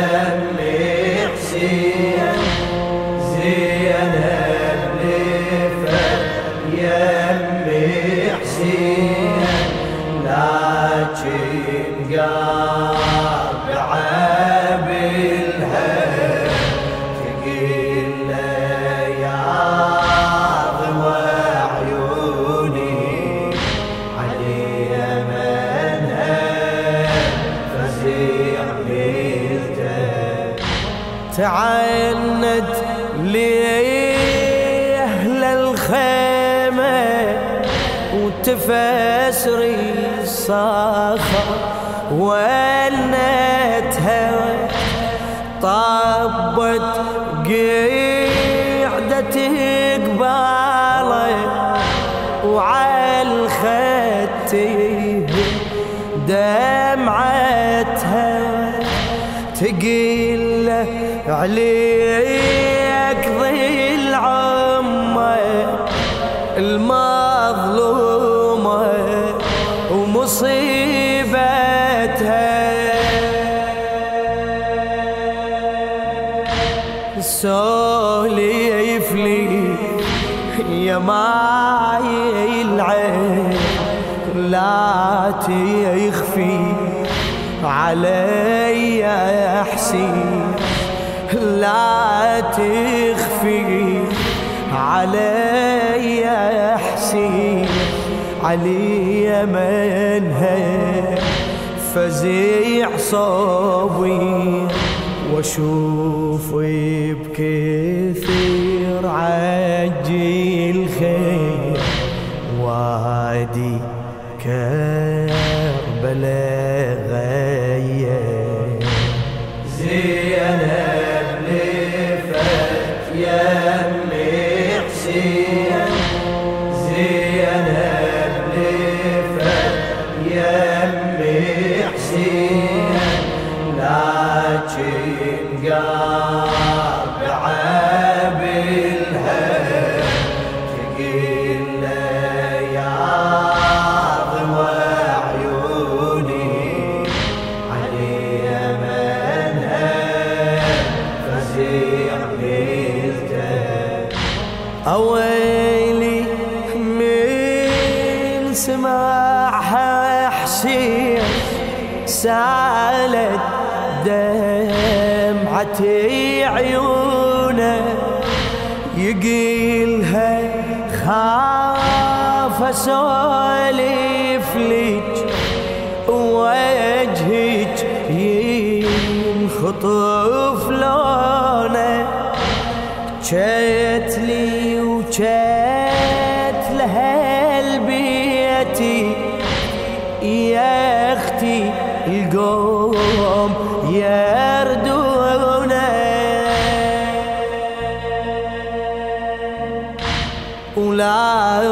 يمي حسين تعند لي أهل الخيمة وتفسري الصخر ولنتها طبت قعدة عليك ظل عمه المظلومة ومصيبتها. سوليف لي يا ماي العين لا تخفي علي حسين لا تخفي علي حسين. علي منها فزيع صوبي واشوف بكثير عجي حسين لكن قابعه يقيلها خاف أسولف لك وجهك ينخطف لونه جيت لي وجيت لهل بيتي يا أختي القوم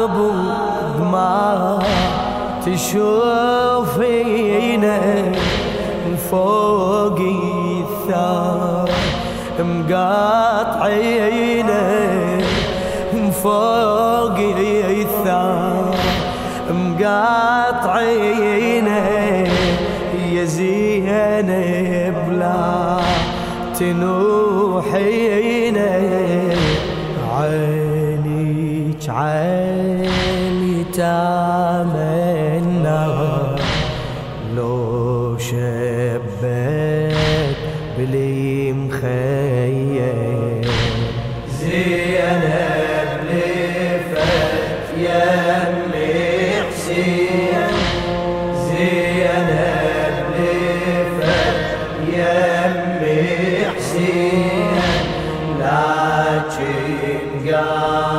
ابو ما تشوفينا فوق الثار مقاطعينا فوق الثار مقاطعينا يا زينب لا تنوحينا عينيك عيني لو شبت بلي مخيم. زينب لفت يمي حسين زينب لفت يمي حسين لكن قابعه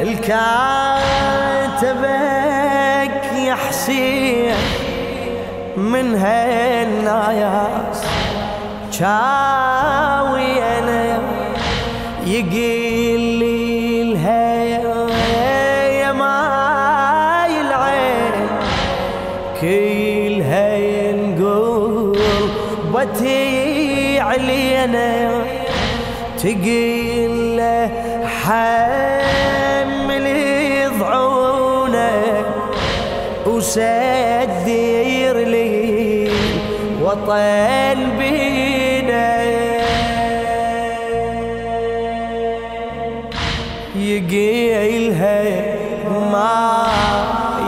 الكاتبك يا حسين من هالناس شاوي أنا يقيل لي الهيا ماي العين كل هيا نقول بتي علينا تقيل له حي وسدير لي وطن بينا. يقيلها ما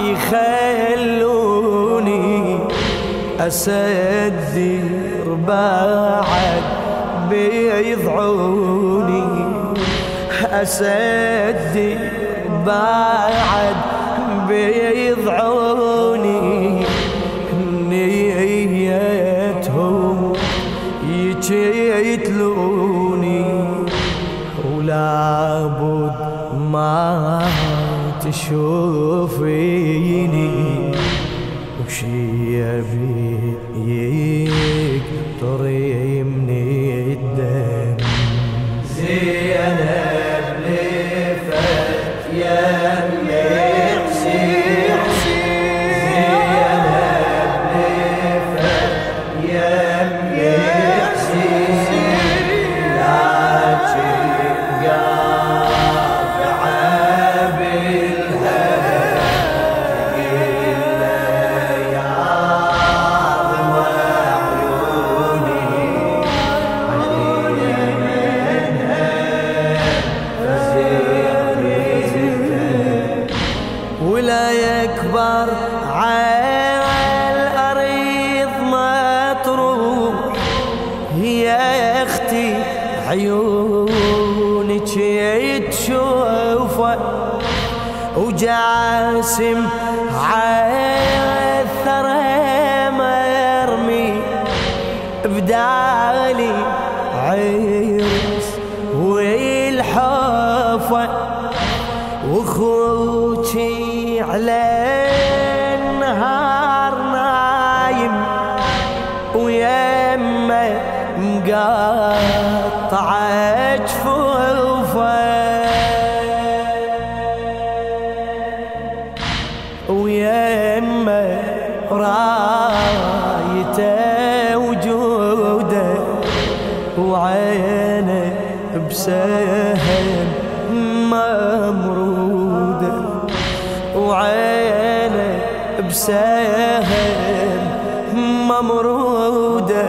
يخلوني أسدر بعد بيضعوني. أسدر بعد بيضعوني نيتهم يتلوني ولابد ما تشوفيني يا أختي عيونك تشوفه وجاسم عالثرى مرمي بدالي عرس والحفه واخوتي على النهار. رايته وجوده وعينه بسهم ممرودة. وعينه بسهم ممرودة.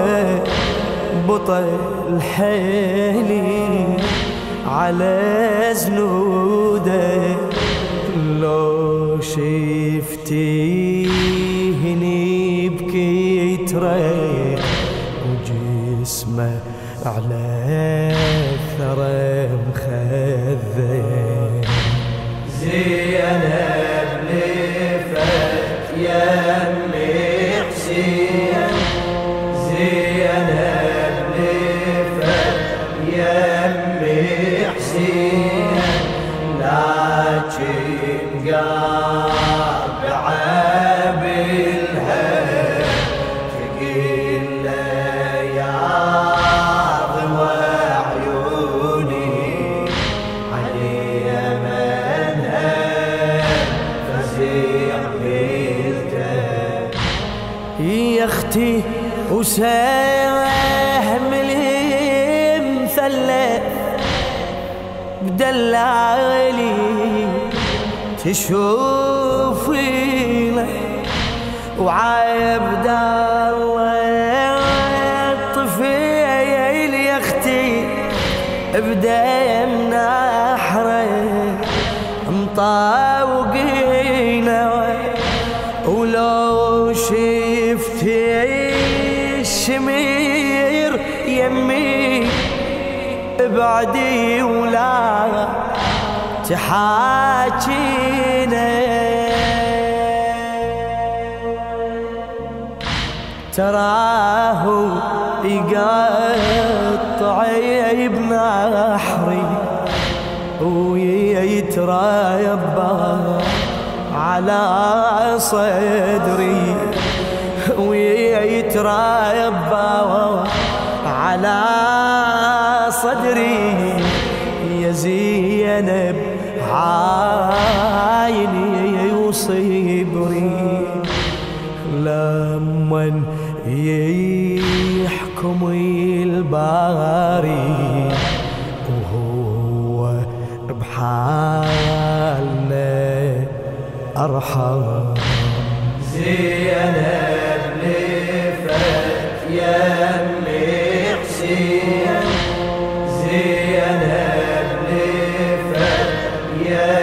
بطل حيلي على زنوده. لو شفتيهني بكيت ريح وجسمه على الثرى مخذب. زينب وسهم المثلث بدلالي تشوفي له وعيب يمي ابعدي ولا تحاكينا تراه يقطع بنحري ويتربى على صدري ويتربى على صدري يا زينب عايني وصبري لمن يحكم الباب داري وهو بحالنا أرحم. زينب. حسين زينب لفت يمي